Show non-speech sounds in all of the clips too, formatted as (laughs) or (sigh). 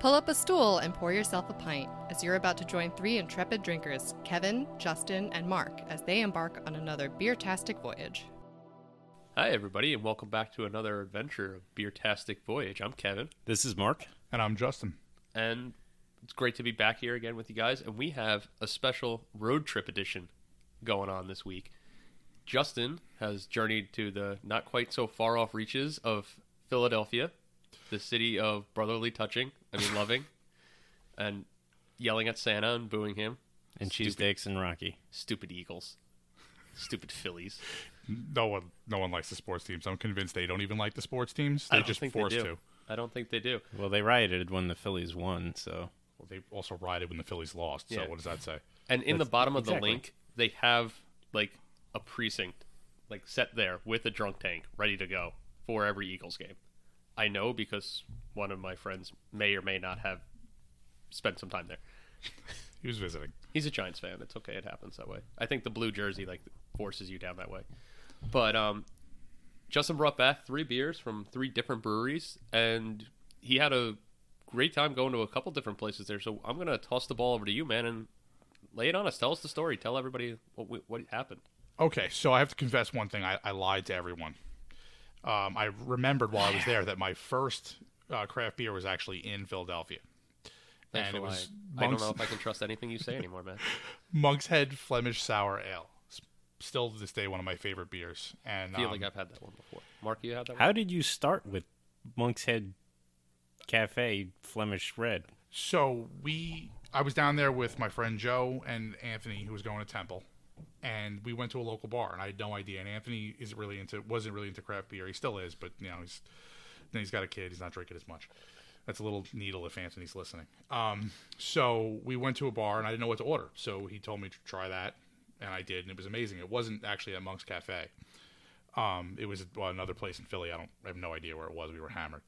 Pull up a stool and pour yourself a pint as you're about to join three intrepid drinkers, Kevin, Justin, and Mark, as they embark on another beer-tastic voyage. Hi, everybody, and welcome back to another adventure of Beer-tastic Voyage. I'm Kevin, This is Mark. And I'm Justin. and it's great to be back here again with you guys. And we have a special road trip edition going on this week. Justin has journeyed to the not quite so far off reaches of Philadelphia, the city of brotherly touching, I mean loving, and yelling at Santa and booing him. And Stupid- cheesesteaks and Rocky. Stupid Eagles. Stupid Phillies. No one, no one likes the sports teams. I'm convinced they don't even like the sports teams. I They're don't just think forced they do. to. I don't think they do. Well, they rioted when the Phillies won, so Well, they also rioted when the Phillies lost. So what does that say? And in the bottom of the link, they have like a precinct, like set there with a drunk tank ready to go for every Eagles game. I know because one of my friends may or may not have spent some time there. He was visiting. He's a Giants fan. It's okay. It happens that way. I think the blue jersey like forces you down that way. But um, Justin brought back three beers from three different breweries, and he had a great time going to a couple different places there. So I'm gonna toss the ball over to you, man, and lay it on us. Tell us the story. Tell everybody what what happened. Okay, so I have to confess one thing. I, I lied to everyone. Um, I remembered while I was there that my first uh, craft beer was actually in Philadelphia. Thanks and it was lying. I don't Monk's, know if I can trust anything you say anymore, man. (laughs) Monk's Head Flemish Sour Ale. Still to this day, one of my favorite beers. And I feel um, like I've had that one before. Mark, you had that one. how did you start with Monk's Head Cafe Flemish Red? So we, I was down there with my friend Joe and Anthony, who was going to Temple, and we went to a local bar, and I had no idea. And Anthony is really into, wasn't really into craft beer. He still is, but you know, he's, then he's got a kid. He's not drinking as much. That's a little needle if Anthony's listening. Um, so we went to a bar, and I didn't know what to order. So he told me to try that, and I did, and it was amazing. It wasn't actually at Monk's Cafe. Um, it was well, another place in Philly. I don't, I have no idea where it was. We were hammered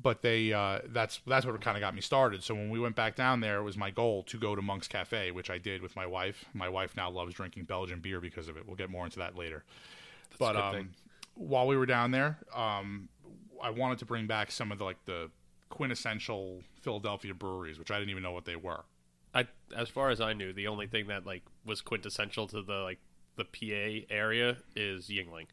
but they uh, that's that's what kind of got me started. So when we went back down there, it was my goal to go to Monk's Cafe, which I did with my wife. My wife now loves drinking Belgian beer because of it. We'll get more into that later. but good um, while we were down there, um, I wanted to bring back some of the like the quintessential Philadelphia breweries, which I didn't even know what they were. I, as far as I knew, the only thing that like was quintessential to the like the PA area is Yuengling.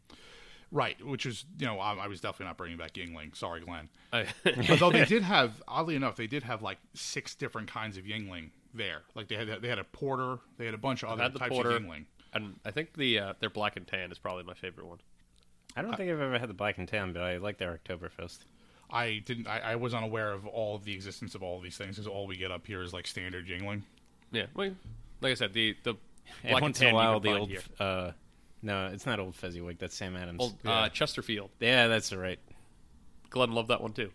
Right, which is you know I, I was definitely not bringing back Yuengling. Sorry, Glenn. I, (laughs) Although they did have, oddly enough, they did have like six different kinds of Yuengling there. Like they had they had a porter, they had a bunch of other had the types porter. of Yuengling. and I think the uh, their black and tan is probably my favorite one. I don't think I've ever had the Black and Tan, but I like their Oktoberfest. I didn't. I, I was unaware of all of the existence of all of these things because all we get up here is like standard Yuengling. Yeah, well, like I said, the the (laughs) black and once in tan a you while, can the find old. here. Uh, no, it's not Old Fezziwig. That's Sam Adams. old uh, Chesterfield. yeah, that's right. Glenn loved that one too.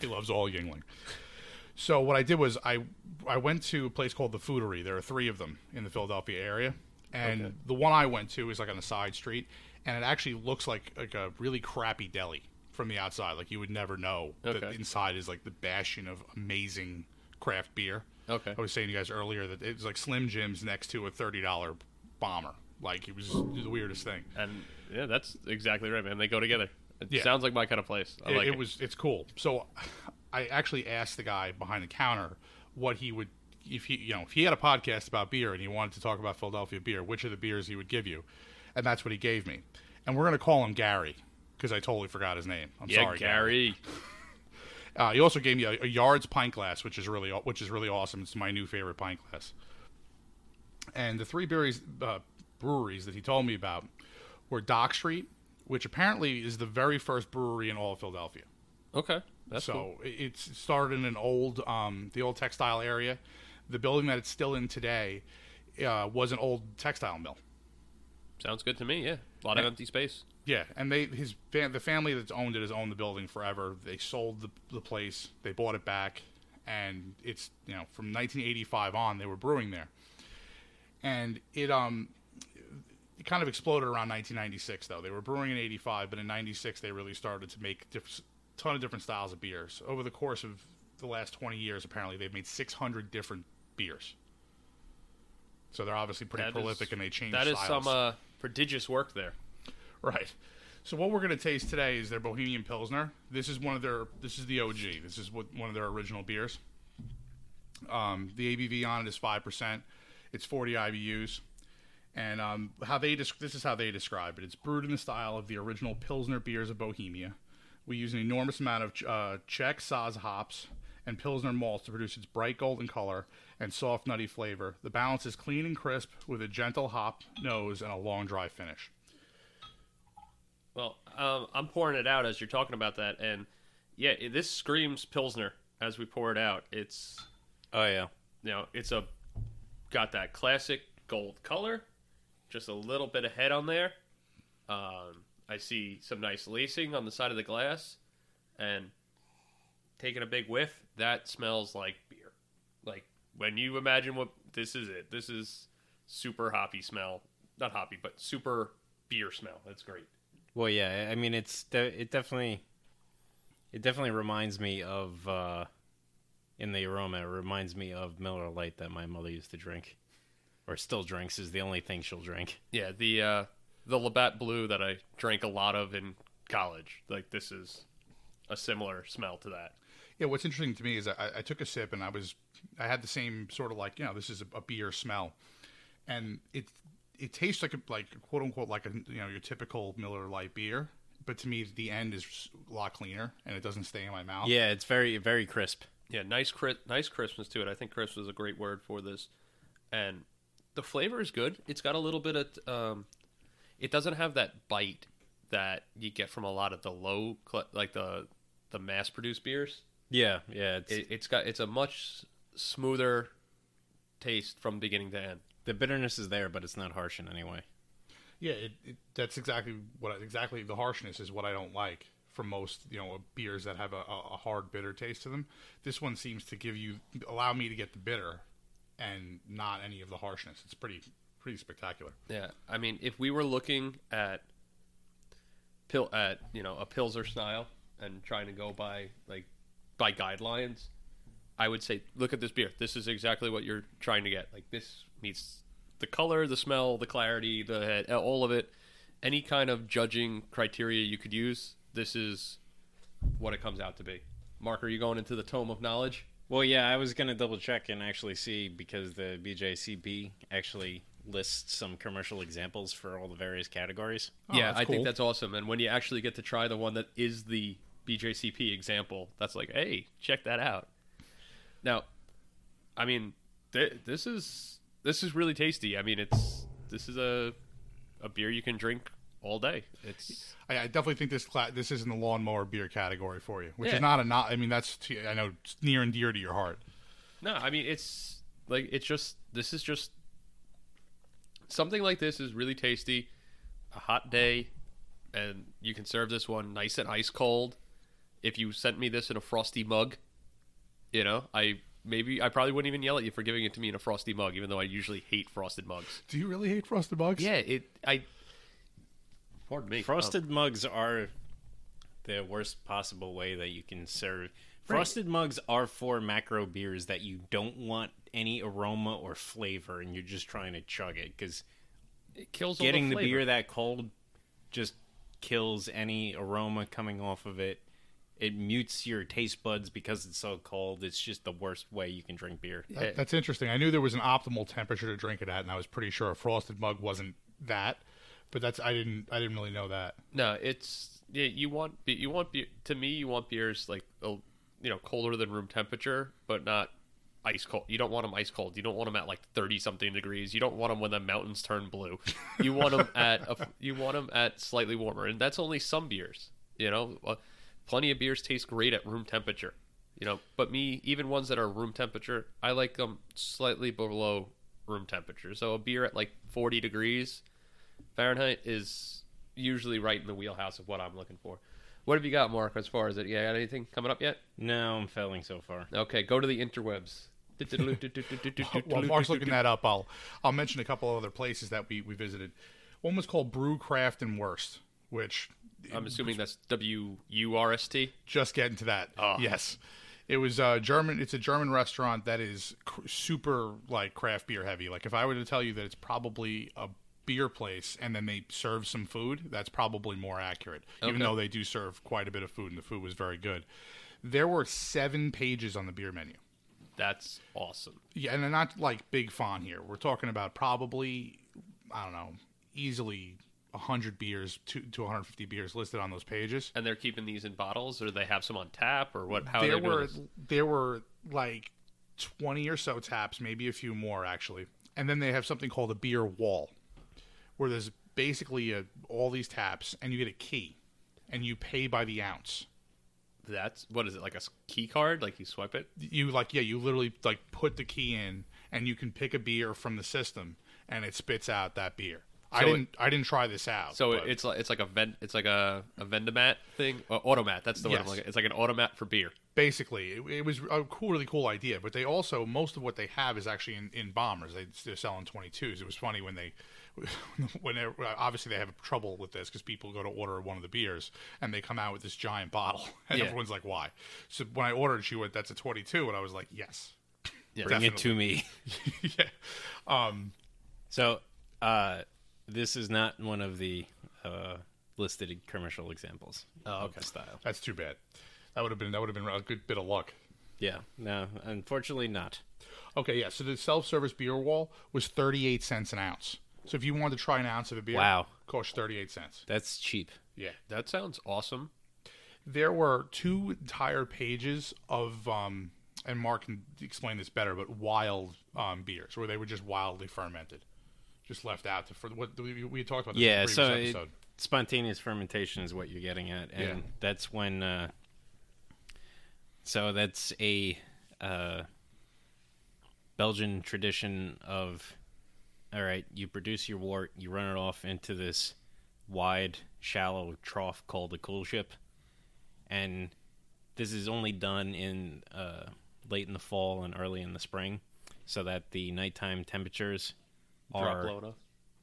He loves all Yuengling. So what I did was I I went to a place called the Foodery. There are three of them in the Philadelphia area, and Okay. the one I went to is like on a side street, and it actually looks like like a really crappy deli from the outside. Like you would never know that inside is like the bastion of amazing craft beer. Okay. I was saying to you guys earlier that it was like Slim Jim's next to a thirty dollar bomber. Like it was the weirdest thing. And yeah, that's exactly right, man. They go together. It Yeah. sounds like my kind of place. I it, like it it. was it's cool. So I actually asked the guy behind the counter what he would if he you know if he had a podcast about beer and he wanted to talk about Philadelphia beer, which of the beers he would give you, and that's what he gave me. And we're gonna call him Gary because I totally forgot his name. I'm yeah, sorry, Gary. (laughs) Uh, he also gave me a, a Yards pint glass, which is really which is really awesome. It's my new favorite pint glass. And the three breweries, uh, breweries that he told me about were Dock Street, which apparently is the very first brewery in all of Philadelphia. Okay, that's so cool. it started in an old, um, the old textile area. The building that it's still in today uh, was an old textile mill. Sounds good to me. Yeah, a lot of empty space. Yeah, and they his the family that's owned it has owned the building forever. They sold the the place, they bought it back, and it's you know from 1985 on they were brewing there, and it um it kind of exploded around 1996 though. They were brewing in 85, but in 96 they really started to make diff- ton of different styles of beers. Over the course of the last 20 years, apparently they've made 600 different beers. So they're obviously pretty That is- prolific, and they change. That is styles. some uh, prodigious work there. Right. So what we're going to taste today is their Bohemian Pilsner. This is one of their. This is the OG. This is what, one of their original beers. Um, the ABV on it is five percent. It's forty IBUs, and um, how they desc- this is how they describe it. It's brewed in the style of the original Pilsner beers of Bohemia. We use an enormous amount of uh, Czech Saaz hops and Pilsner malts to produce its bright golden color and soft nutty flavor. The balance is clean and crisp with a gentle hop nose and a long dry finish. Well, um, I'm pouring it out as you're talking about that, and yeah, this screams Pilsner as we pour it out. It's Oh yeah. you know, it's a got that classic gold color, just a little bit of head on there. Um, I see some nice lacing on the side of the glass, and taking a big whiff, that smells like beer. Like when you imagine what this is, it this is super hoppy smell, not hoppy, but super beer smell. That's great. Well, yeah. I mean, it's de- it definitely it definitely reminds me of uh, in the aroma. It reminds me of Miller Lite that my mother used to drink, or still drinks. Is the only thing she'll drink. Yeah, the uh, the Labatt Blue that I drank a lot of in college. Like this is a similar smell to that. Yeah, what's interesting to me is I, I took a sip and I was I had the same sort of like you know this is a, a beer smell, and it it tastes like a like quote unquote like a you know your typical Miller Lite beer, but to me the end is a lot cleaner and it doesn't stay in my mouth. Yeah, it's very very crisp. Yeah, nice cri- nice crispness to it. I think crisp is a great word for this, and the flavor is good. It's got a little bit of um, it doesn't have that bite that you get from a lot of the low like the the mass produced beers. Yeah, yeah. It's, It, it's got it's a much smoother taste from beginning to end. the bitterness is there, but it's not harsh in any way. yeah, it, it, that's exactly what I- exactly the harshness is what I don't like from most you know beers that have a, a a hard bitter taste to them. This one seems to give you allow me to get the bitter and not any of the harshness. It's pretty pretty spectacular. Yeah, I mean, if we were looking at pill at you know a Pilsner style and trying to go by like by guidelines, I would say look at this beer. This is exactly what you're trying to get. Like this meets the color, the smell, the clarity, the head, uh, all of it. Any kind of judging criteria you could use, this is what it comes out to be. Mark, are you going into the tome of knowledge? Well, yeah, I was gonna double check and actually see because the BJCP actually lists some commercial examples for all the various categories. Oh, yeah, I cool. think that's awesome. And when you actually get to try the one that is the BJCP example, that's like, hey, check that out. Now, I mean, th- this is this is really tasty. I mean, it's this is a a beer you can drink all day. It's I, I definitely think this cla- this is in the lawnmower beer category for you, which Yeah. is not a not. I mean, that's to, I know it's near and dear to your heart. no, I mean, it's like it's just this is just something like this is really tasty. A hot day, and you can serve this one nice and ice cold. If you sent me this in a frosty mug, you know, I maybe I probably wouldn't even yell at you for giving it to me in a frosty mug, even though I usually hate frosted mugs. Do you really hate frosted mugs? Yeah, it I. Pardon me. Frosted mugs are the worst possible way that you can serve. Frosted mugs are for macro beers that you don't want any aroma or flavor, and you're just trying to chug it because it kills all getting the, flavor. beer that cold just kills any aroma coming off of it. It mutes your taste buds because it's so cold. It's just the worst way you can drink beer. That- that's interesting. I knew there was an optimal temperature to drink it at, and I was pretty sure a frosted mug wasn't that. But that's I didn't I didn't really know that. No, it's yeah. You want you want beer to me. You want beers like you know colder than room temperature, but not ice cold. You don't want them ice cold. You don't want them at like thirty something degrees. You don't want them when the mountains turn blue. You want them at a, (laughs) you want them at slightly warmer, and that's only some beers. You know, Uh, plenty of beers taste great at room temperature. You know, but me, even ones that are room temperature, I like them slightly below room temperature. So a beer at like forty degrees Fahrenheit is usually right in the wheelhouse of what I'm looking for. What have you got, Mark, as far as it? Yeah, got anything coming up yet? No, I'm failing so far. Okay, go to the interwebs. (laughs) While Mark's looking that up, I'll I'll mention a couple of other places that we, we visited. One was called Brewcraft and Wurst, which I'm assuming that's W U R S T. just getting to that. Oh. Yes, it was uh, German. It's a German restaurant that is cr- super like craft beer heavy. Like if I were to tell you that it's probably a beer place and then they serve some food, that's probably more accurate. Even though they do serve quite a bit of food and the food was very good. There were seven pages on the beer menu. That's awesome. Yeah, and they're not like big font here. We're talking about probably, I don't know, easily 100 beers, to, to 150 beers listed on those pages. And they're keeping these in bottles, or they have some on tap, or what? How there they were there were like 20 or so taps, maybe a few more actually. And then they have something called a beer wall, where there's basically a, all these taps, and you get a key, and you pay by the ounce. That's what is it like a key card? Like you swipe it? You like yeah, you literally like put the key in, and you can pick a beer from the system, and it spits out that beer. I So didn't I didn't try this out. So but- it's like it's like a vent, it's like a a vendomat thing, or automat. That's the word I'm Yes. looking. It's like an automat for beer. basically it, it was a cool really cool idea but they also most of what they have is actually in, in bombers they, they're selling 22s it was funny when they (laughs) when they obviously they have trouble with this because people go to order one of the beers and they come out with this giant bottle (laughs) and Yeah. everyone's like why so when i ordered she went that's a 22 and i was like yes (laughs) Yeah. Bring it to me. yeah um So, uh, this is not one of the uh, listed commercial examples Oh, okay. style. that's too bad that would have been that would have been a good bit of luck Yeah, no, unfortunately not. okay yeah so the self-service beer wall was 38 cents an ounce so if you wanted to try an ounce of a beer Wow. cost 38 cents That's cheap. yeah That sounds awesome. there were two entire pages of um and Mark can explain this better, but wild um, beers where they were just wildly fermented, just left out to for what we, we talked about. This Yeah, so it, spontaneous fermentation is what you're getting at, and Yeah. that's when. Uh, so that's a uh, Belgian tradition of, all right, you produce your wort, you run it off into this wide, shallow trough called a coolship, and this is only done in uh, late in the fall and early in the spring, so that the nighttime temperatures Drop are. low enough.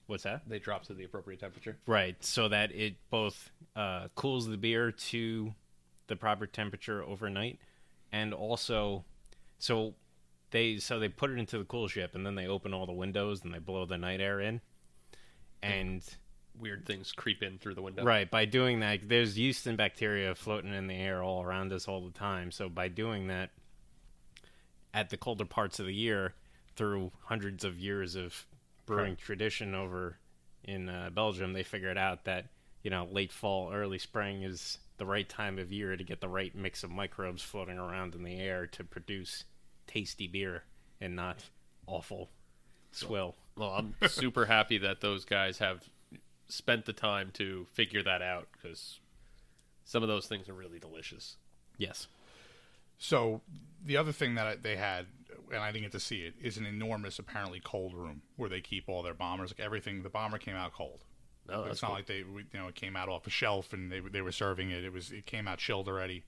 What's that? They drop to the appropriate temperature. Right, so that it both uh, cools the beer to the proper temperature overnight, and also, so they so they put it into the coolship, and then they open all the windows and they blow the night air in, and Weird things creep in through the window. right by doing that, there's yeast and bacteria floating in the air all around us all the time. So by doing that, at the colder parts of the year, through hundreds of years of brewing tradition over in uh, Belgium, they figured out that you know late fall, early spring is the right time of year to get the right mix of microbes floating around in the air to produce tasty beer and not awful swill. Well, I'm super happy that those guys have spent the time to figure that out because some of those things are really delicious. Yes. So the other thing that I- they had, and I didn't get to see it, is an enormous, apparently cold room where they keep all their bombers. Like everything, the bomber came out cold. Oh, no, that's it's not cool. like they, you know, it came out off a shelf and they they were serving it. It was it came out chilled already,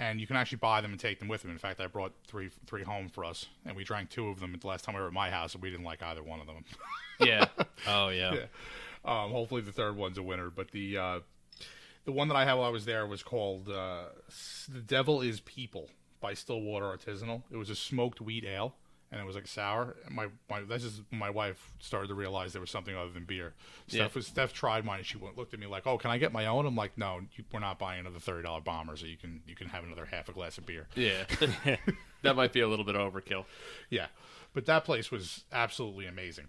and you can actually buy them and take them with them. In fact, I brought three three home for us, and we drank two of them the last time we were at my house, and we didn't like either one of them. (laughs) yeah. (laughs) Oh yeah. Yeah. Um, hopefully, the third one's a winner. But the uh, the one that I had while I was there was called uh, "The Devil Is People" by Stillwater Artisanal. It was a smoked wheat ale, and it was like sour. And my my is when my wife started to realize there was something other than beer. Yeah. Steph was Steph tried mine, and she went, looked at me like, "Oh, can I get my own?" I'm like, "No, you, we're not buying another thirty dollar bomber, so you can you can have another half a glass of beer." Yeah. (laughs) that might be a little bit overkill. Yeah, but that place was absolutely amazing.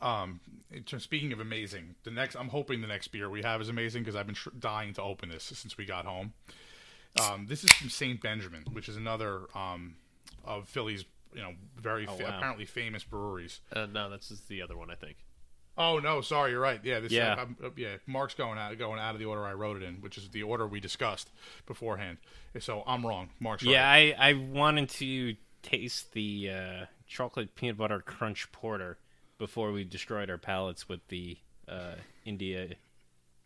Um, in speaking of amazing, the next I'm hoping the next beer we have is amazing because I've been tr- dying to open this since we got home. Um, this is from Saint Benjamin, which is another um of Philly's you know very Oh, fa- wow. apparently famous breweries. Uh, no, that's just the other one, I think. Oh no, sorry, you're right. Yeah, this Yeah. I'm, uh, yeah. Mark's going out going out of the order I wrote it in, which is the order we discussed beforehand. So I'm wrong. Mark's Yeah, right. I, I wanted to taste the uh, chocolate peanut butter crunch porter before we destroyed our palates with the uh, India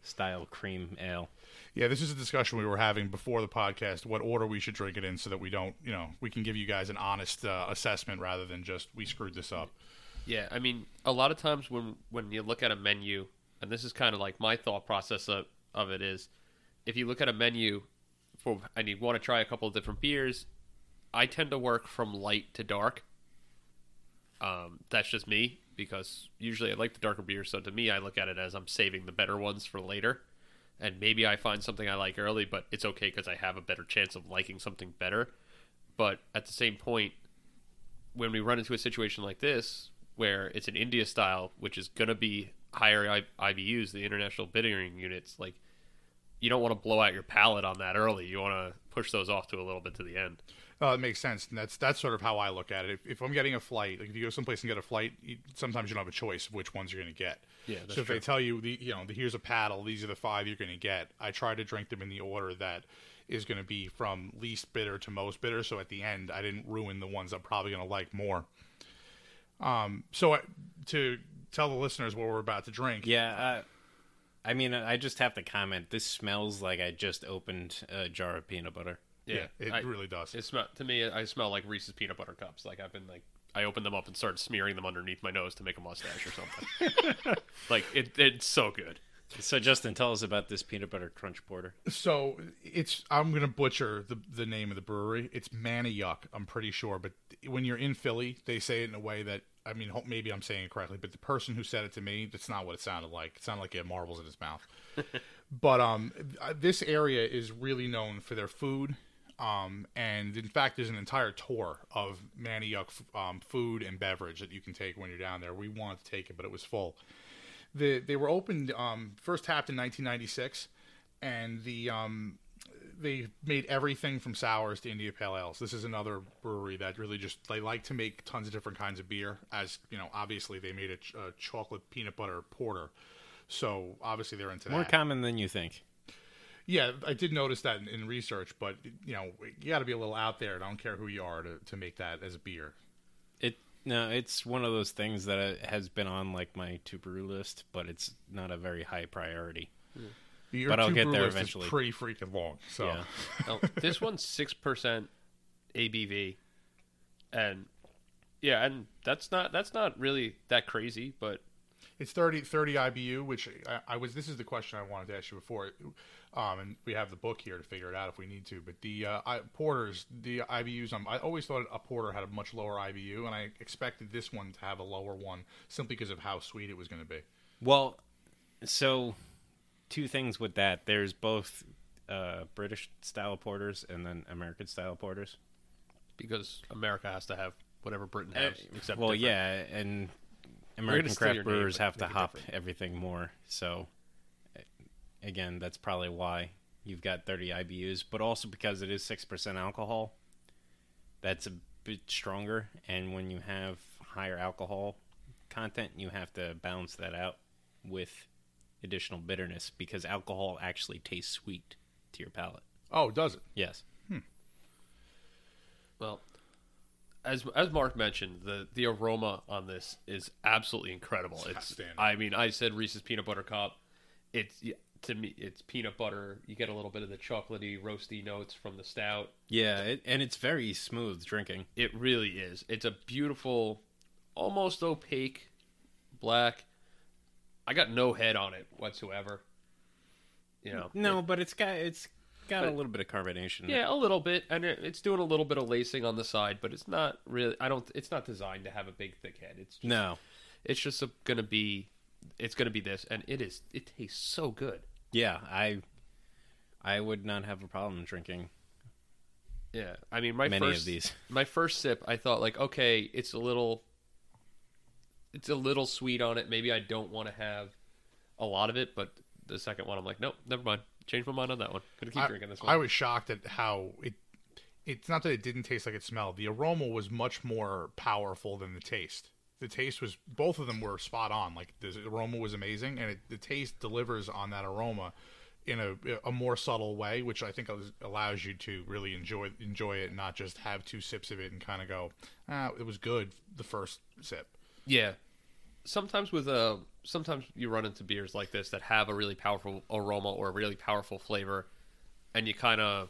style cream ale. Yeah, this is a discussion we were having before the podcast. What order we should drink it in, so that we don't, you know, we can give you guys an honest uh, assessment rather than just we screwed this up. Yeah, I mean, a lot of times when when you look at a menu, and this is kind of like my thought process of, of it is, if you look at a menu for and you want to try a couple of different beers, I tend to work from light to dark. Um, that's just me because usually I like the darker beers. So to me, I look at it as I'm saving the better ones for later. And maybe I find something I like early, but it's okay because I have a better chance of liking something better. But at the same point, when we run into a situation like this, where it's an India style, which is going to be higher I- IBUs, the international bittering units, like you don't want to blow out your palate on that early. You want to push those off to a little bit to the end. Uh, it makes sense, and that's that's sort of how I look at it. If, if I'm getting a flight, like if you go someplace and get a flight, you, sometimes you don't have a choice of which ones you're going to get. Yeah, that's so if true. they tell you, the, you know, the, here's a paddle, these are the five you're going to get. I try to drink them in the order that is going to be from least bitter to most bitter. So at the end, I didn't ruin the ones I'm probably going to like more. Um, so I, to tell the listeners what we're about to drink, Yeah, uh, I mean, I just have to comment. This smells like I just opened a jar of peanut butter. yeah, it I- really does. It smell to me. I smell like Reese's peanut butter cups. Like I've been like I opened them up and started smearing them underneath my nose to make a mustache or something. (laughs) like it, it's so good. So, Justin, tell us about this peanut butter crunch porter. So it's I'm gonna butcher the the name of the brewery. It's Manayunk, I'm pretty sure, but when you're in Philly, they say it in a way that I mean, maybe I'm saying it correctly, but the person who said it to me, that's not what it sounded like. It sounded like he had marbles in his mouth. (laughs) but um, this area is really known for their food. Um, and in fact, there's an entire tour of Manayunk um, food and beverage that you can take when you're down there. We wanted to take it, but it was full the they were opened um, first tapped in 1996, and the um, they made everything from sours to India Pale Ales. This is another brewery that really just they like to make tons of different kinds of beer. As you know, obviously they made a, ch- a chocolate peanut butter porter, so obviously they're into that. More that. common than you think. yeah, I did notice that in, in research, but you know you got to be a little out there. I don't care who you are to, to make that as a beer. It no, it's one of those things that uh, has been on like my to brew list, but it's not a very high priority. Your But I'll get there list is eventually. pretty freaking long. So Yeah. (laughs) Now, this one's six percent ABV, and yeah, and that's not that's not really that crazy, but It's 30, 30 IBU, which I, I was. This is the question I wanted to ask you before, um, and we have the book here to figure it out if we need to. But the uh, I, porters, the IBUs, um, I always thought a porter had a much lower IBU, and I expected this one to have a lower one simply because of how sweet it was going to be. Well, so two things with that. There's both uh, British style porters and then American style porters. because America has to have whatever Britain has, except Uh, well, different. yeah, and American steal your craft brewers but have to hop different. everything more. So, uh, again, that's probably why you've got 30 IBUs, but also because it is 6% alcohol. That's a bit stronger, and when you have higher alcohol content, you have to balance that out with additional bitterness because alcohol actually tastes sweet to your palate. Oh, does it? Yes. Hmm. Well, as as Mark mentioned, the the aroma on this is absolutely incredible. It's outstanding. I mean, I said Reese's peanut butter cup. It's to me, it's peanut butter. You get a little bit of the chocolatey, roasty notes from the stout. Yeah, it, and it's very smooth drinking. It really is. It's a beautiful, almost opaque black. I got no head on it whatsoever. You know, No, but it's got it's got a little bit of carbonation. Yeah, a little bit, and it, it's doing a little bit of lacing on the side, but it's not really. I don't. It's not designed to have a big thick head. It's just, No. It's just a, gonna be. It's gonna be this, and it is. It tastes so good. Yeah, I I would not have a problem drinking Yeah, I mean, my many first of these. my first sip, I thought like, okay, it's a little. It's a little sweet on it. Maybe I don't want to have a lot of it, but the second one, I'm like, nope, never mind. Change my mind on that one. Gonna keep I, drinking this one. I was shocked at how it. It's not that it didn't taste like it smelled. The aroma was much more powerful than the taste. The taste was both of them were spot on. Like the aroma was amazing, and it, the taste delivers on that aroma in a, a more subtle way, which I think allows you to really enjoy enjoy it, and not just have two sips of it and kind of go, ah, it was good the first sip. Yeah. Sometimes with a sometimes you run into beers like this that have a really powerful aroma or a really powerful flavor and you kind of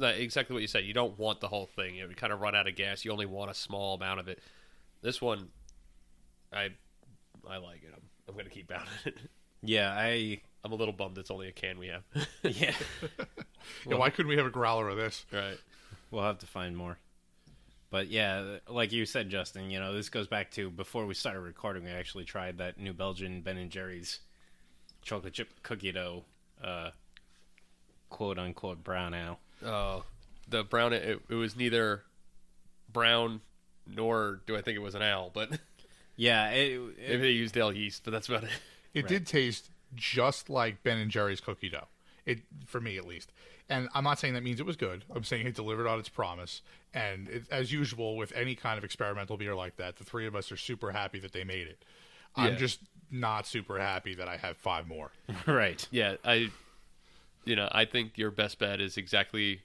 exactly what you said, you don't want the whole thing. You, kind of run out of gas. You only want a small amount of it. This one I I like it. I'm I'm going to keep out it. (laughs) Yeah, I I'm a little bummed it's only a can we have. (laughs) yeah. (laughs) Yeah, why couldn't we have a growler of this? right. we'll have to find more. But yeah, like you said, Justin, you know, this goes back to before we started recording. We actually tried that New Belgium Ben and Jerry's chocolate chip cookie dough, uh, quote unquote brown ale. Oh, the brown. It, it was neither brown nor do I think it was an owl, but Yeah, it, maybe they used ale yeast, but that's about it. It did taste just like Ben and Jerry's cookie dough. It for me at least. And I'm not saying that means it was good. I'm saying it delivered on its promise. And it, as usual with any kind of experimental beer like that, the three of us are super happy that they made it. Yeah. I'm just not super happy that I have five more. (laughs) right. Yeah, I, you know, I think your best bet is exactly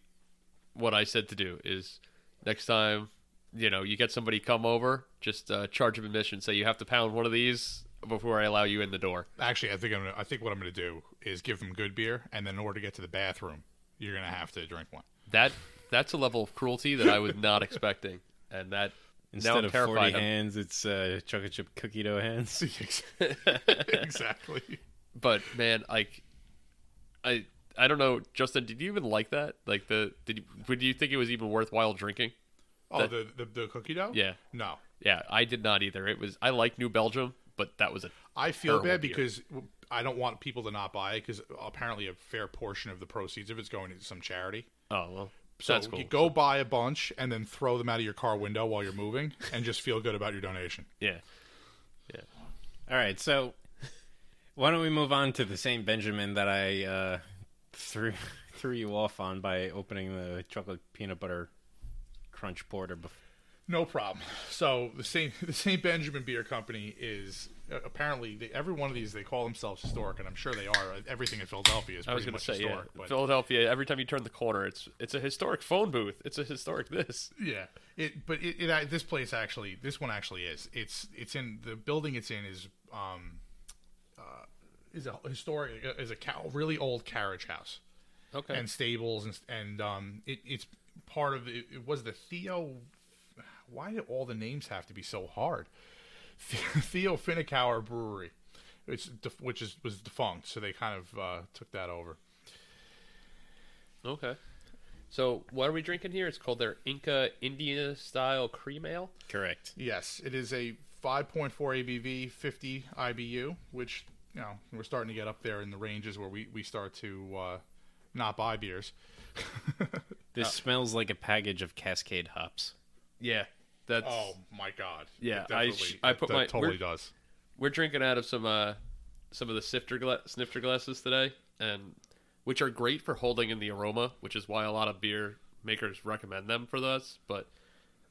what I said to do. Is next time, you know, you get somebody come over, just uh, charge them admission, say you have to pound one of these before I allow you in the door. Actually, I think I'm. Gonna, I think what I'm going to do is give them good beer, and then in order to get to the bathroom, you're going to have to drink one. That that's a level of cruelty that I was not (laughs) expecting, and that now Instead I'm of terrified. 40 of- hands, it's uh, chocolate chip cookie dough hands. (laughs) (laughs) exactly. but man, like, I I don't know, Justin. Did you even like that? Like the did you, would you think it was even worthwhile drinking? Oh, the, the the cookie dough? Yeah. No, Yeah, I did not either. It was I like New Belgium, but that was a I feel bad beer. because I don't want people to not buy it because apparently a fair portion of the proceeds of it's going to some charity. oh well. So that's cool. you go buy a bunch and then throw them out of your car window while you're moving, and just feel good about your donation. (laughs) Yeah. Yeah. All right, so (laughs) why don't we move on to the same Benjamin that I uh, threw (laughs) threw you off on by opening the chocolate peanut butter crunch porter? Bef- No problem. So the Saint the Saint Benjamin Beer Company is uh, apparently they, every one of these they call themselves historic, and I'm sure they are. Everything in Philadelphia is I was pretty much say historic. yeah. but Philadelphia. Every time you turn the corner, it's it's a historic phone booth. It's a historic this. Yeah, it but it, it this place actually this one actually is it's it's in the building it's in is um uh is a historic is a cow, really old carriage house Okay. and stables and and um it, it's part of it, it was the Theo why do all the names have to be so hard (laughs) Theo Finkenauer Brewery which which is was defunct so they kind of uh, took that over okay. So what are we drinking here? It's called their Inca India style cream ale. Correct. Yes, it is a 5.4 ABV, 50 IBU, which you know we're starting to get up there in the ranges where we we start to uh, not buy beers. (laughs) This smells like a package of Cascade hops. Yeah. That's Oh my god! Yeah, I sh- I put that my- totally we're- does. we're drinking out of some uh some of the sifter gla- snifter glasses today and which are great for holding in the aroma which is why a lot of beer makers recommend them for this but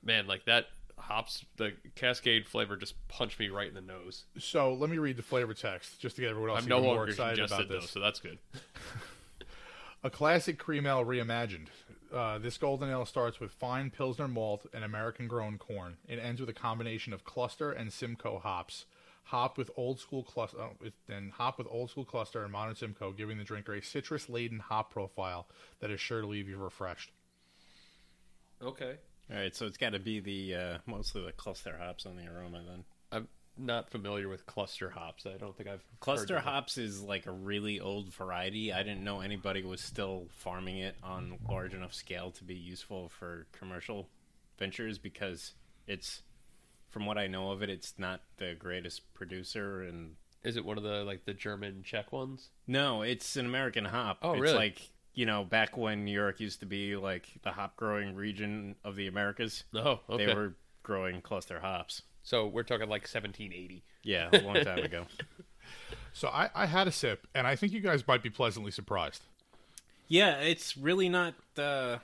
man like that hops the cascade flavor just punched me right in the nose So let me read the flavor text just to get everyone else i'm no even more longer excited congested about though this. so that's good (laughs) A classic cream ale reimagined. Uh, this golden ale starts with fine Pilsner malt and American grown corn. It ends with a combination of cluster and Simcoe hops. Hop with old school cluster, oh, and hop with old school cluster and modern Simcoe, giving the drinker a citrus laden hop profile that is sure to leave you refreshed. okay All right, so it's got to be the uh, mostly the cluster hops on the aroma then. i'm not familiar with cluster hops i don't think i've Cluster hops is like a really old variety. I didn't know anybody was still farming it on large enough scale to be useful for commercial ventures because it's, from what I know of it, it's not the greatest producer. And is it one of the like the german czech ones no, it's an American hop. Oh, it's really? Like you know, back when New York used to be like the hop growing region of the Americas, oh okay they were growing cluster hops. So we're talking like 1780 Yeah, a long time ago. (laughs) So I, I had a sip, and I think you guys might be pleasantly surprised. Yeah, it's really not uh,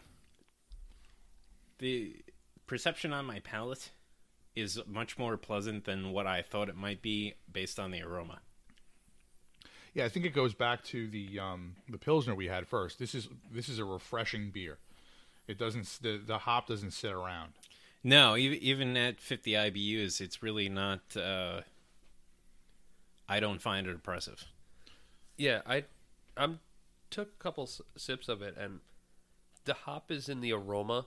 the perception on my palate is much more pleasant than what I thought it might be based on the aroma. Yeah, I think it goes back to the um, the pilsner we had first. This is this is a refreshing beer. It doesn't the the hop doesn't sit around. No, even at 50 IBUs, it's really not. Uh, I don't find it oppressive. Yeah, I I'm took a couple sips of it, and the hop is in the aroma.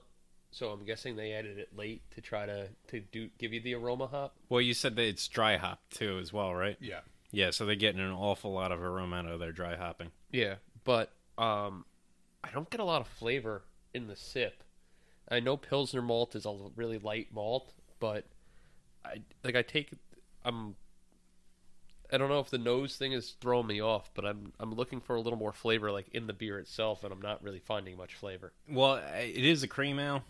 So I'm guessing they added it late to try to to do give you the aroma hop. Well, you said that it's dry hop too, as well, right? Yeah. Yeah, so they're getting an awful lot of aroma out of their dry hopping. Yeah, but um, I don't get a lot of flavor in the sip. I know Pilsner malt is a really light malt, but I like I take I'm I don't know if the nose thing is throwing me off, but I'm I'm looking for a little more flavor like in the beer itself, and I'm not really finding much flavor. Well, it is a cream ale,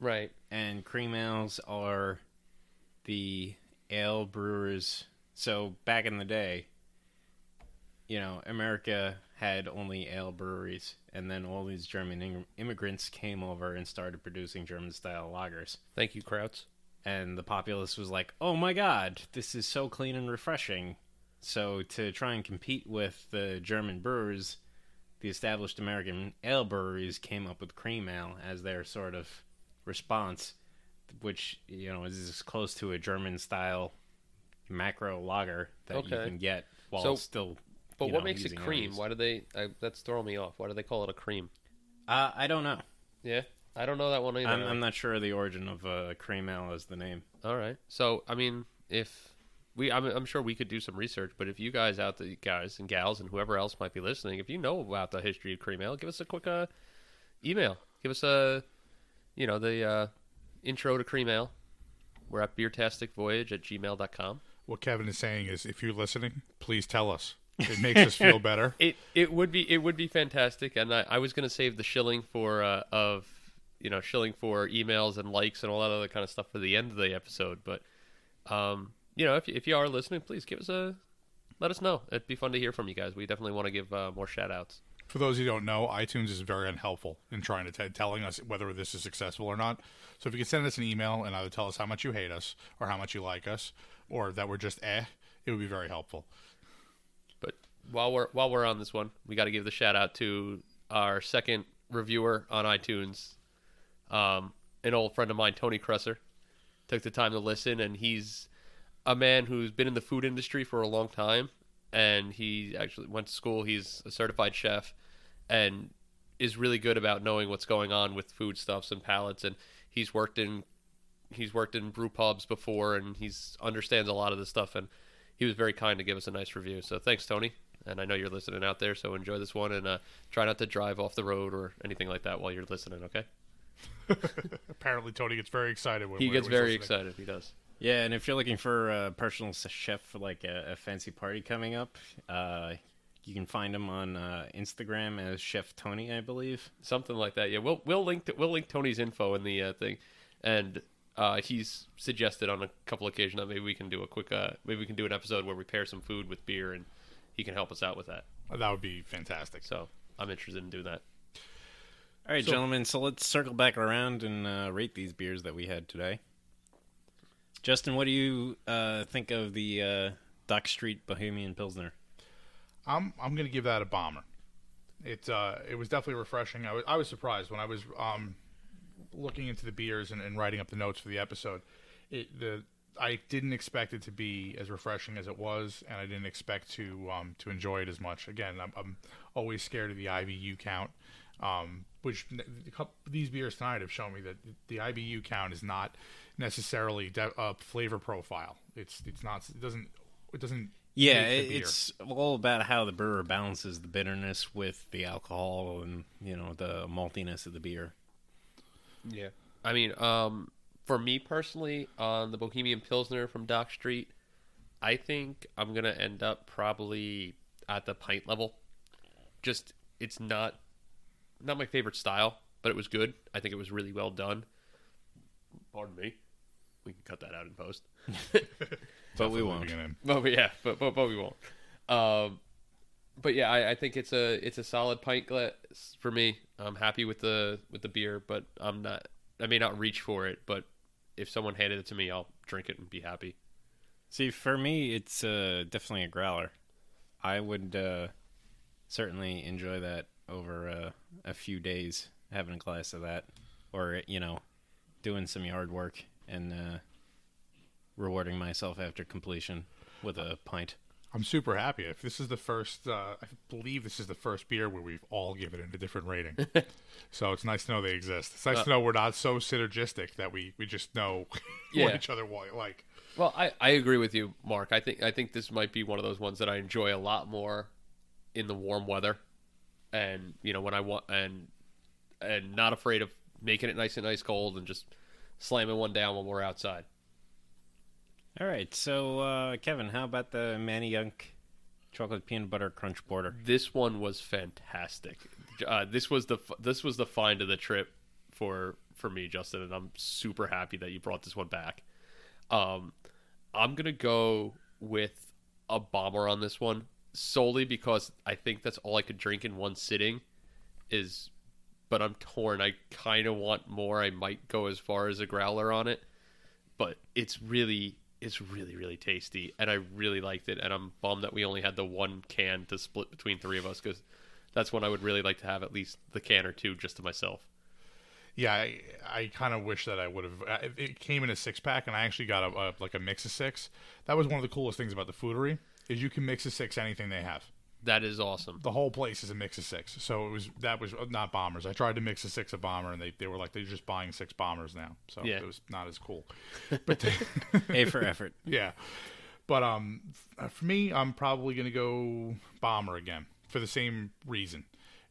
Right. and cream ales are the ale brewers. So back in the day, you know, America had only ale breweries, and then all these German im- immigrants came over and started producing German style lagers. Thank you, Krauts. and the populace was like, "Oh my god, this is so clean and refreshing." So to try and compete with the German brewers, the established American ale breweries came up with cream ale as their sort of response, which you know is as close to a German style macro lager that you can get while So- still. But what know, makes it cream? ales. Why do they? I, that's throwing me off. Why do they call it a cream? Uh, I don't know. Yeah, I don't know that one either. I'm, I'm not sure of the origin of uh, cream ale as the name. All right. So I mean, if we, I'm, I'm sure we could do some research. But if you guys out there, guys and gals, and whoever else might be listening, if you know about the history of cream ale, give us a quick uh, email. Give us a, you know, the uh, intro to cream ale. We're at beertasticvoyage at gmail.com. What Kevin is saying is, if you're listening, please tell us. It makes us feel better. (laughs) It it would be it would be fantastic, and I, I was going to save the shilling for uh, of you know shilling for emails and likes and all that other kind of stuff for the end of the episode. But um, you know, if if you are listening, please give us a let us know. It'd be fun to hear from you guys. We definitely want to give uh, more shout outs. For those who don't know, iTunes is very unhelpful in trying to t- telling us whether this is successful or not. So if you could send us an email and either tell us how much you hate us or how much you like us or that we're just eh, it would be very helpful. While we're while we're on this one, we got to give the shout out to our second reviewer on iTunes, um, an old friend of mine, Tony Cresser, took the time to listen, and he's a man who's been in the food industry for a long time, and he actually went to school. He's a certified chef, and is really good about knowing what's going on with foodstuffs and palates, and he's worked in he's worked in brew pubs before, and he's understands a lot of this stuff, and he was very kind to give us a nice review. So thanks, Tony. And I know you're listening out there, so enjoy this one and uh, try not to drive off the road or anything like that while you're listening. Okay? (laughs) Apparently, Tony gets very excited when He we're- gets very listening. excited. He does. Yeah, and if you're looking for a personal chef for like a, a fancy party coming up, uh, you can find him on uh, Instagram as Chef Tony, I believe. Something like that. Yeah, we'll we'll link to, we'll link Tony's info in the uh, thing, and uh, he's suggested on a couple occasions that maybe we can do a quick uh, maybe we can do an episode where we pair some food with beer, and he can help us out with that. That would be fantastic. So I'm interested in doing that. All right, So- gentlemen, so let's circle back around and uh, rate these beers that we had today. Justin, what do you uh, think of the uh, Dock Street Bohemian Pilsner? I'm I'm gonna give that a bomber. It uh, it was definitely refreshing. I was I was surprised when I was um, looking into the beers and, and writing up the notes for the episode. It the I didn't expect it to be as refreshing as it was, and I didn't expect to um, to enjoy it as much. Again, I'm, I'm always scared of the IBU count, um, which n- the coup- these beers tonight have shown me that the IBU count is not necessarily de- a flavor profile. It's it's not it doesn't it doesn't Yeah, make the it, beer. it's all about how the brewer balances the bitterness with the alcohol and you know the maltiness of the beer. Yeah. I mean, um, for me personally, on the Bohemian Pilsner from Dock Street, I think I'm gonna end up probably at the pint level. Just it's not not my favorite style, but it was good. I think it was really well done. Pardon me. We can cut that out in post. (laughs) But we won't. leaving it in. But, but yeah, but, but but we won't. Um, but yeah, I, I think it's a it's a solid pint glass for me. I'm happy with the with the beer, but I'm not. I may not reach for it, but if someone handed it to me, I'll drink it and be happy. See, for me, it's uh, definitely a growler. I would uh, certainly enjoy that over uh, a few days, having a glass of that, or you know, doing some yard work and uh, rewarding myself after completion with a pint. I'm super happy. If this is the first, uh, I believe this is the first beer where we've all given it a different rating. (laughs) so it's nice to know they exist. It's nice to know we're not so synergistic that we, we just know (laughs) Yeah. what each other like. Well, I, I agree with you, Mark. I think I think this might be one of those ones that I enjoy a lot more in the warm weather, and you know when I want and and not afraid of making it nice and ice cold and just slamming one down when we're outside. All right, so uh, Kevin, how about the Manayunk chocolate peanut butter crunch border? This one was fantastic. Uh, this was the this was the find of the trip for for me, Justin, and I'm super happy that you brought this one back. Um, I'm gonna go with a bomber on this one solely because I think that's all I could drink in one sitting. Is, but I'm torn. I kind of want more. I might go as far as a growler on it, but it's really it's really really tasty, and I really liked it. And I'm bummed that we only had the one can to split between three of us because that's one I would really like to have at least the can or two just to myself. Yeah, I, I kind of wish that I would have. Uh, it came in a six pack, and I actually got a, a like a mix of six. That was one of the coolest things about the Foodery is you can mix of six anything they have. That is awesome. The whole place is a mix of six. So it was that was not bombers. I tried to mix a six of bomber, and they, they were like they're just buying six bombers now. So Yeah. it was not as cool. (laughs) But A for effort. (laughs) yeah, but um, for me, I'm probably gonna go bomber again for the same reason.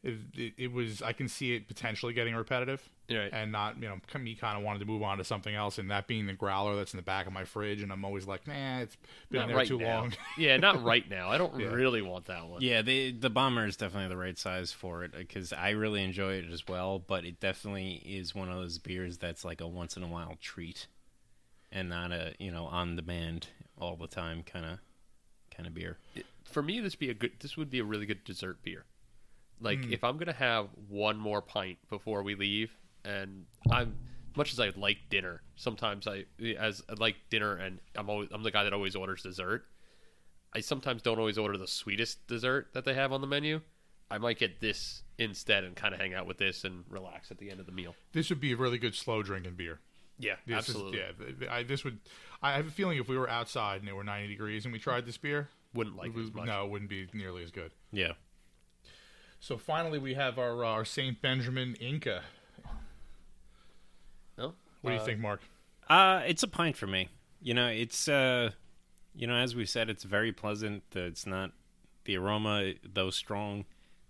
It, it, it was I can see it potentially getting repetitive, Right. and not you know me kind of wanted to move on to something else, and that being the growler that's in the back of my fridge, and I'm always like, nah, it's been Not there right too now. long. (laughs) yeah, not right now. I don't (laughs) Yeah. really want that one. Yeah, the the bomber is definitely the right size for it because I really enjoy it as well. But it definitely is one of those beers that's like a once in a while treat, and not a you know on demand all the time kind of kind of beer. For me, this be a good. This would be a really good dessert beer. Like hmm. if I'm gonna have one more pint before we leave, and I'm much as I like dinner. Sometimes I as I like dinner, and I'm always I'm the guy that always orders dessert. I sometimes don't always order the sweetest dessert that they have on the menu. I might get this instead and kind of hang out with this and relax at the end of the meal. this would be a really good slow drinking beer. Yeah, This is- absolutely. yeah, th- th- I, this would. I have a feeling if we were outside and it were 90 degrees and we tried this beer, Wouldn't like it we- as much. no, it wouldn't be nearly as good. Yeah. So finally, we have our uh, our Saint Benjamin Inca. No? What do you Uh, think, Mark? Uh, it's a pint for me. You know, it's uh, you know, as we said, it's very pleasant. It's not the aroma, though strong,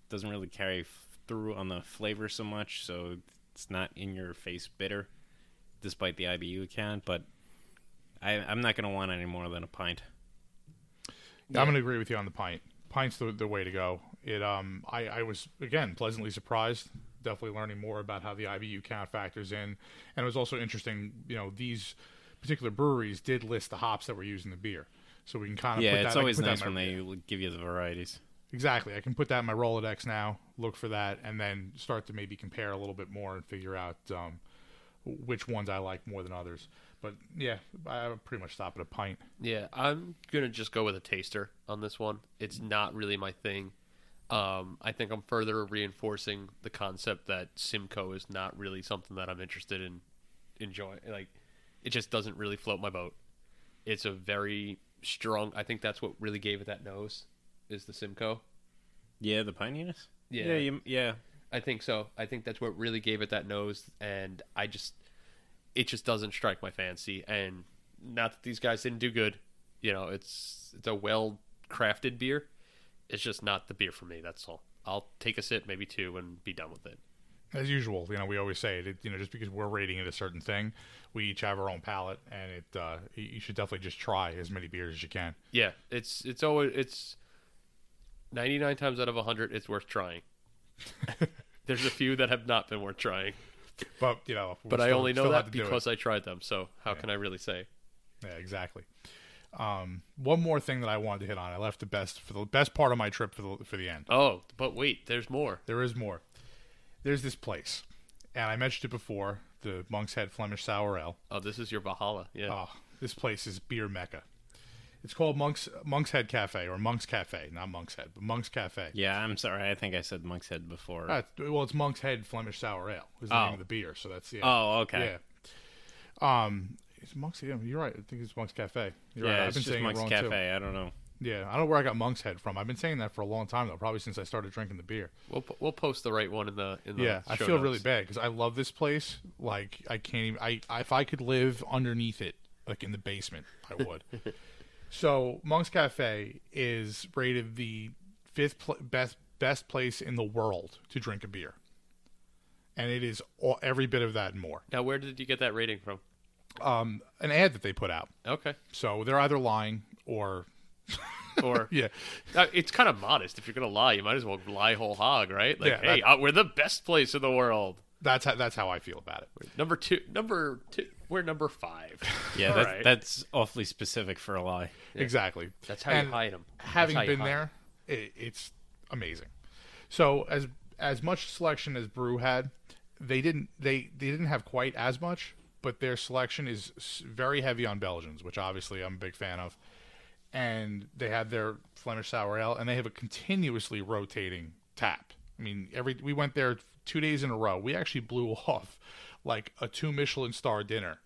doesn't really carry f- through on the flavor so much. So it's not in your face bitter, despite the IBU account. But I, I'm not gonna want any more than a pint. I'm going to agree with you on the pint. Pint's the, the way to go. It um I, I was again pleasantly surprised. Definitely learning more about how the IBU count factors in, and it was also interesting. You know, these particular breweries did list the hops that were used in the beer, so we can kind of Yeah, put that, it's always nice when they give you the varieties. Exactly. I can put that in my Rolodex now, look for that, and then start to maybe compare a little bit more and figure out um, which ones I like more than others. But yeah, I would pretty much stop at a pint. Yeah, I'm gonna just go with a taster on this one. It's not really my thing. Um, I think I'm further reinforcing the concept that Simcoe is not really something that I'm interested in enjoying. Like, it just doesn't really float my boat. It's a very strong. I think that's what really gave it that nose is the Simcoe. Yeah, the pininess. Yeah. yeah, you, yeah. I think so. I think that's what really gave it that nose, and I just, it just doesn't strike my fancy. And not that these guys didn't do good, you know, it's it's a well crafted beer. It's just not the beer for me. That's all. I'll take a sip, maybe two, and be done with it. As usual, you know, we always say it. you know, just because we're rating it a certain thing, we each have our own palate, and it uh, you you should definitely just try as many beers as you can. Yeah, it's it's always it's ninety nine times out of hundred, it's worth trying. (laughs) (laughs) There's a few that have not been worth trying, But you know, but I only know that to do it. because I tried them. So how can I really say? Yeah, exactly. Um, one more thing that I wanted to hit on. I left the best for the best part of my trip for the for the end. Oh, but wait, there's more. There is more. There's this place, and I mentioned it before. The Monk's Head Flemish Sour Ale. Oh, this is your Valhalla. Yeah. Oh, this place is beer mecca. It's called Monk's Monk's Head Cafe or Monk's Cafe, not Monk's Head, but Monk's Cafe. Yeah, I'm sorry. I think I said Monk's Head before. Uh, well, it's Monk's Head Flemish Sour Ale. Is the Oh. name of the beer, so that's yeah. oh, okay. Yeah. Um, it's Monk's. Yeah, you're right. I think it's Monk's Cafe. You're Yeah, right. I've been saying Monk's it wrong Cafe. too. I don't know. Yeah, I don't know where I got Monk's Head from. I've been saying that for a long time though, probably since I started drinking the beer. We'll po- we'll post the right one in the in the Yeah, I feel notes. really bad because I love this place. Like I can't even. I I- if I could live underneath it, like in the basement, I would. (laughs) so Monk's Cafe is rated the fifth pl- best best place in the world to drink a beer, and it is all, every bit of that and more. Now, where did you get that rating from? Um, an ad that they put out, Okay. so they're either lying or (laughs) Or yeah, Uh, it's kind of modest. If you're gonna lie, you might as well lie whole hog, right? Like, Yeah, hey, that- uh, we're the best place in the world. that's how that's how I feel about it. Number two, number two, we're number five. (laughs) Yeah, All that's, right. that's awfully specific for a lie. Exactly. That's how And you hide them. having been there, it, it's amazing. So as as much selection as Brew had, they didn't they they didn't have quite as much, but their selection is very heavy on Belgians, which obviously I'm a big fan of. And they have their Flemish sour ale, and they have a continuously rotating tap. I mean, every we went there two days in a row. We actually blew (laughs) off like a two Michelin star dinner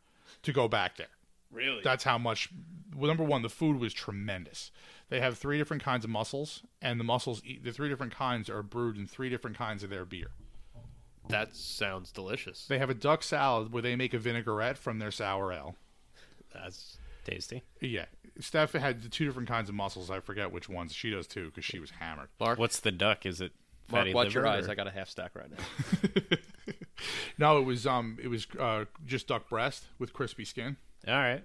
to go back there. Really? That's how much. Well, number one, the food was tremendous. They have three different kinds of mussels, and the mussels, the three different kinds, are brewed in three different kinds of their beer. That sounds delicious. They have a duck salad where they make a vinaigrette from their sour ale. That's Tasty. Yeah, Steph had the two different kinds of mussels. I forget which ones. She does too because she was hammered. Mark. What's the duck? Is it Mark, fatty watch your eyes. or- I got a half stack right now. (laughs) No, it was um, it was uh, just duck breast with crispy skin. All right.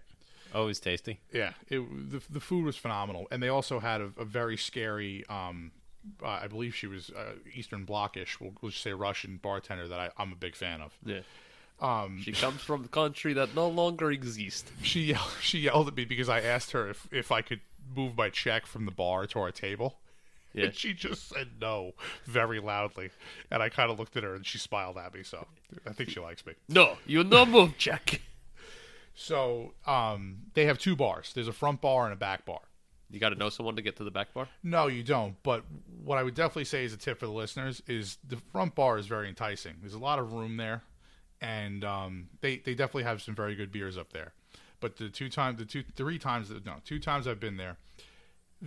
Always tasty. Yeah, it, the the food was phenomenal, and they also had a, a very scary. Um, uh, I believe she was uh, Eastern Blockish. We'll, we'll just say Russian bartender that I, I'm a big fan of. Yeah. Um, she comes from the country that no longer exists. She yelled, (laughs) she yelled at me because I asked her if, if I could move my check from the bar to our table. Yeah. (laughs) And she just said no very loudly. And I kind of looked at her and she smiled at me. So I think she likes me. No, you no move, Jack. So um, they have two bars there's a front bar and a back bar. You got to know someone to get to the back bar. No, you don't. But what I would definitely say as a tip for the listeners is the front bar is very enticing. There's a lot of room there, and um, they they definitely have some very good beers up there. But the two times, the two three times, no, two times I've been there,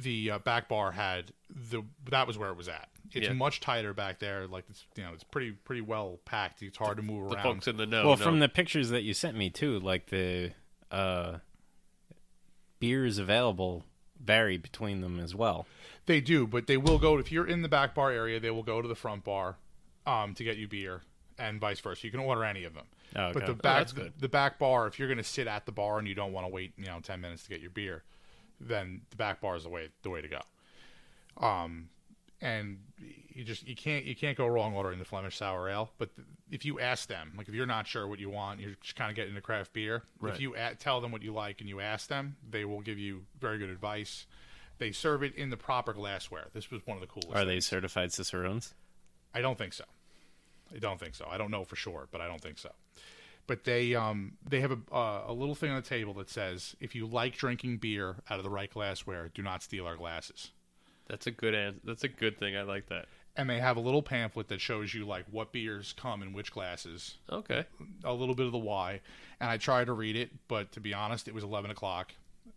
the uh, back bar had the that was where it was at. It's Yeah. much tighter back there. Like it's you know it's pretty pretty well packed. It's hard to move The around. folks in the know. well, know. from the pictures that you sent me too, like the uh, beers available vary between them as well. They do, but they will go if you're in the back bar area. They will go to the front bar um, to get you beer, and vice versa. You can order any of them. Oh, But okay. the Oh, back that's good. the back bar, if you're going to sit at the bar and you don't want to wait, you know, ten minutes to get your beer, then the back bar is the way the way to go. Um, and you just you can't you can't go wrong ordering the Flemish sour ale. But th- if you ask them, like if you're not sure what you want, you're just kind of getting into craft beer. Right. If you a- tell them what you like and you ask them, they will give you very good advice. They serve it in the proper glassware. This was one of the coolest. Are they certified cicerones? I don't think so. I don't think so. I don't know for sure, but I don't think so. But they um they have a uh, a little thing on the table that says if you like drinking beer out of the right glassware, do not steal our glasses. that's a good answer. That's a good thing. I like that. And they have a little pamphlet that shows you like what beers come in which glasses, Okay. a little bit of the why. And I tried to read it, but to be honest, it was eleven o'clock,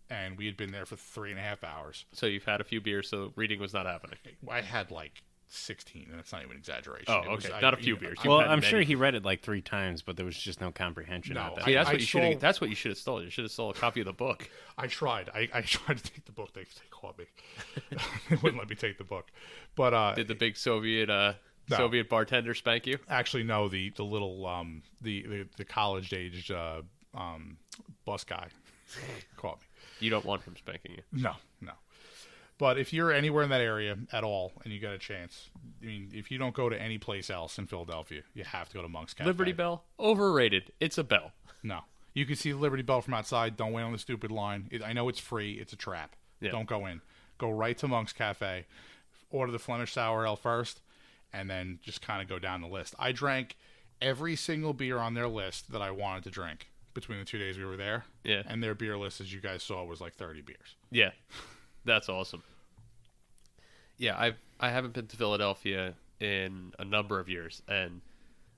and we had been there for three and a half hours. So you've had a few beers, so reading was not happening. I had like sixteen, and that's not even an exaggeration. Oh, It was- okay. I- Not a few beers. You've well, I'm many. sure he read it like three times, but there was just no comprehension No, at that. See, that's I what you should. That's what you should have stolen. You should have stole a copy of the book. I tried. I, I (laughs) tried to take the book. They, they caught me. (laughs) they wouldn't let me take the book. But uh, Did the big Soviet uh, No. Soviet bartender spank you? actually, no. The the little um the the, the college aged uh, um bus guy (laughs) caught me. You don't want him spanking you. No, no. But if you're anywhere in that area at all and you get a chance, I mean, if you don't go to any place else in Philadelphia, you have to go to Monk's Cafe. Liberty Bell overrated. It's a bell. No. You can see the Liberty Bell from outside. Don't wait on the stupid line. It, I know it's free. It's a trap. Yeah. Don't go in. Go right to Monk's Cafe. Order the Flemish Sour Ale first, and then just kind of go down the list. I drank every single beer on their list that I wanted to drink between the two days we were there. Yeah. And their beer list, as you guys saw, was like 30 beers. Yeah, that's awesome. Yeah, I I haven't been to Philadelphia in a number of years, and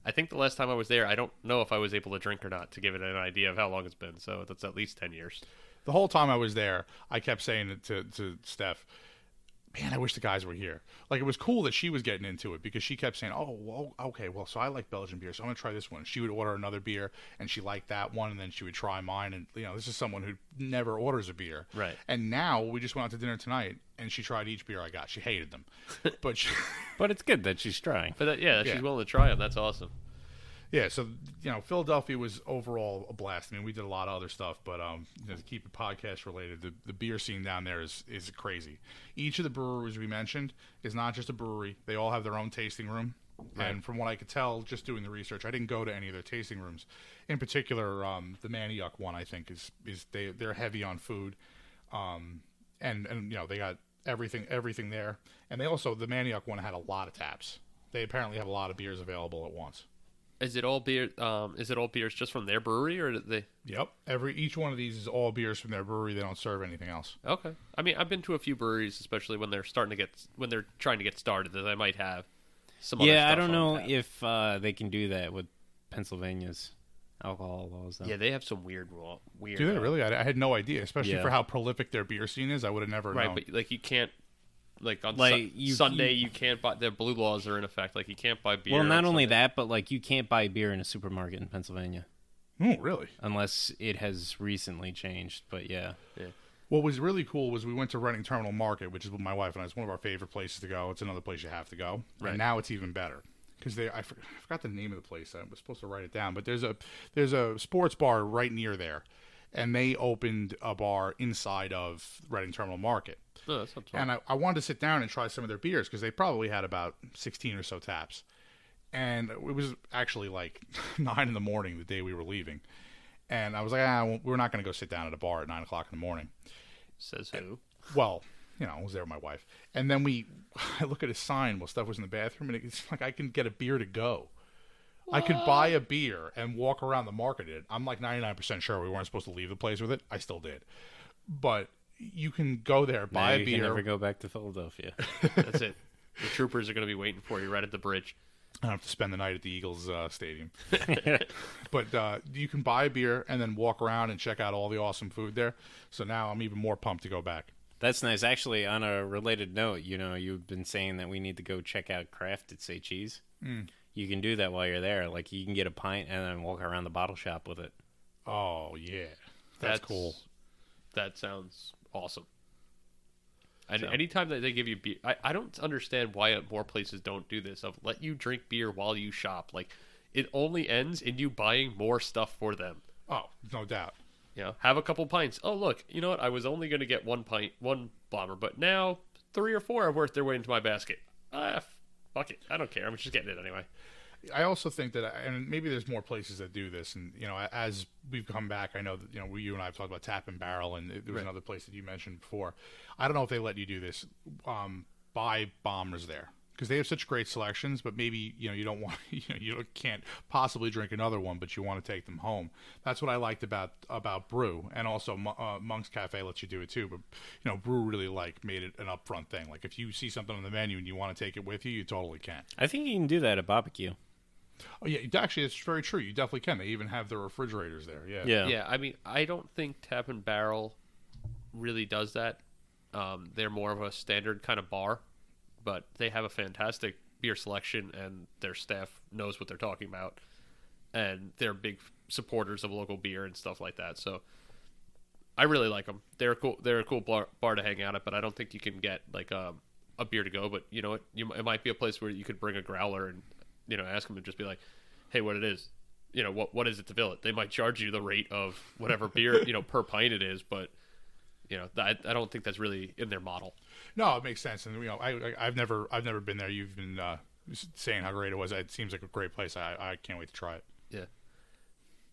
I think the last time I was there, I don't know if I was able to drink or not to give it an idea of how long it's been. So that's at least ten years. The whole time I was there, I kept saying to, to Steph, man, I wish the guys were here. Like, it was cool that she was getting into it because she kept saying, oh, well, okay, well, so I like Belgian beer, so I'm going to try this one. She would order another beer, and she liked that one, and then she would try mine. And, you know, this is someone who never orders a beer. Right. And now we just went out to dinner tonight, and she tried each beer I got. She hated them. (laughs) but she, But it's good that she's trying. But that, yeah, Yeah. she's willing to try them. That's awesome. Yeah, so you know, Philadelphia was overall a blast. I mean, we did a lot of other stuff, but um, you know, to keep it podcast related, the, the beer scene down there is is crazy. Each of the breweries we mentioned is not just a brewery; they all have their own tasting room. Right. And from what I could tell, just doing the research, I didn't go to any of their tasting rooms. In particular, um, the Manayunk one, I think, is is they they're heavy on food, um, and and you know they got everything everything there. And they also the Manayunk one had a lot of taps. They apparently have a lot of beers available at once. Is it all beer? Um, is it all beers just from their brewery, or did they? Yep. Every each one of these is all beers from their brewery. They don't serve anything else. Okay. I mean, I've been to a few breweries, especially when they're starting to get when they're trying to get started, that they might have some. other Yeah, I don't on know tap. if uh, they can do that with Pennsylvania's alcohol laws. Though. Yeah, they have some weird, law- weird. Do they uh, really? I, I had no idea, especially Yeah. for how prolific their beer scene is. I would have never Right, known. but like you can't, like on Like, Su- you- Sunday, you- you, can't buy. The blue laws are in effect. Like you can't buy beer. well, on not only Sunday. that, but like you can't buy beer in a supermarket in Pennsylvania oh, really? unless it has recently changed. But yeah, Yeah. What was really cool was we went to Reading Terminal Market, which is what my wife and I. It's one of our favorite places to go. It's another place you have to go, Right. and now it's even better because they. I, for, I forgot the name of the place. I was supposed to write it down, but there's a there's a sports bar right near there, and they opened a bar inside of Reading Terminal Market. That's And I, I wanted to sit down and try some of their beers because they probably had about 16 or so taps. And it was actually like (laughs) 9 in the morning the day we were leaving. And I was like, ah, we're not going to go sit down at a bar at 9 o'clock in the morning. says who? Well, you know, I was there with my wife. And then we, (laughs) I look at his sign while Steph was in the bathroom, and it's like I can get a beer to go. I could buy a beer and walk around the market. in It. I'm like 99% sure we weren't supposed to leave the place with it. I still did. But you can go there, buy now a beer. can never go back to Philadelphia. (laughs) That's it. The troopers are going to be waiting for you right at the bridge. I don't have to spend the night at the Eagles uh, stadium. (laughs) (laughs) but uh, you can buy a beer and then walk around and check out all the awesome food there. So now I'm even more pumped to go back. That's nice. Actually, on a related note, you know, you've been saying that we need to go check out Craft at Say Cheese. Mm. You can do that while you're there. Like you can get a pint and then walk around the bottle shop with it. Oh yeah, that's, cool. That sounds awesome. And So- anytime that they give you beer, I, I don't understand why more places don't do this. Of let you drink beer while you shop. Like it only ends in you buying more stuff for them. Oh, no doubt. You know, have a couple pints. Oh look, you know what? I was only going to get one pint, one bomber, but now three or four have worked their way into my basket. Ah, fuck it. I don't care. I'm just getting it anyway. I also think that, and maybe there's more places that do this. And you know, as we've come back, I know that you know we, you and I have talked about Tap and Barrel, and there was Right. another place that you mentioned before. I don't know if they let you do this. Um, buy bombers there because they have such great selections. But maybe you know you don't want (laughs) you know you can't possibly drink another one, but you want to take them home. That's what I liked about about Brew, and also uh, Monk's Cafe lets you do it too. But you know, Brew really like made it an upfront thing. Like if you see something on the menu and you want to take it with you, you totally can. I think you can do that at barbecue. Oh yeah, actually, it's very true. You definitely can. They even have the refrigerators there. Yeah. Yeah. Yeah, I mean, I don't think Tap and Barrel really does that. Um, they're more of a standard kind of bar, but they have a fantastic beer selection, and their staff knows what they're talking about, and they're big supporters of local beer and stuff like that. So, I really like them. They're cool. They're a cool bar, bar to hang out at, but I don't think you can get like a beer to go. But you know what? You, it might be a place where you could bring a growler and you know ask them to just be like, "Hey, what it is? You know what? What is it to fill it?" They might charge you the rate of whatever beer you know per pint it is, but you know I, I don't think that's really in their model. No, it makes sense. And you know, I, I I've never I've never been there. You've been uh, saying how great it was. It seems like a great place. I I can't wait to try it. Yeah.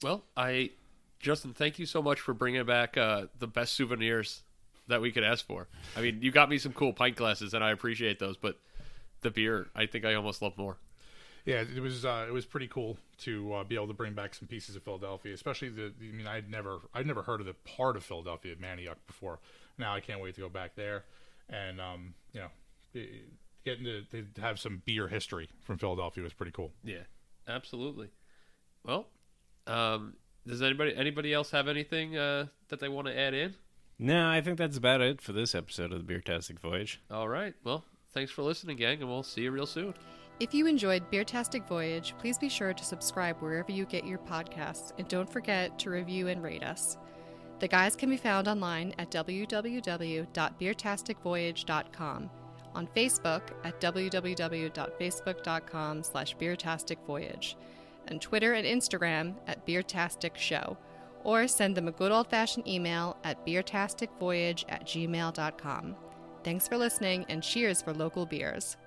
Well, I Justin, thank you so much for bringing back uh, the best souvenirs that we could ask for. I mean, you got me some cool pint glasses, and I appreciate those, but the beer, I think I almost love more. Yeah, it was uh, it was pretty cool to uh, be able to bring back some pieces of Philadelphia, especially the. I mean, I'd never I'd never heard of the part of Philadelphia, Manayunk, before. Now I can't wait to go back there, and um, you know, it- getting to, to have some beer history from Philadelphia was pretty cool. Yeah, absolutely. Well, um, does anybody anybody else have anything uh, that they want to add in? No, I think that's about it for this episode of the Beertastic Voyage. All right. Well, thanks for listening, gang, and we'll see you real soon. If you enjoyed Beertastic Voyage, please be sure to subscribe wherever you get your podcasts and don't forget to review and rate us. The guys can be found online at www.beertasticvoyage.com, on Facebook at www.facebook.com slash beertasticvoyage, and Twitter and Instagram at Beertastic Show, or send them a good old fashioned email at beertasticvoyage at gmail.com. Thanks for listening and cheers for local beers.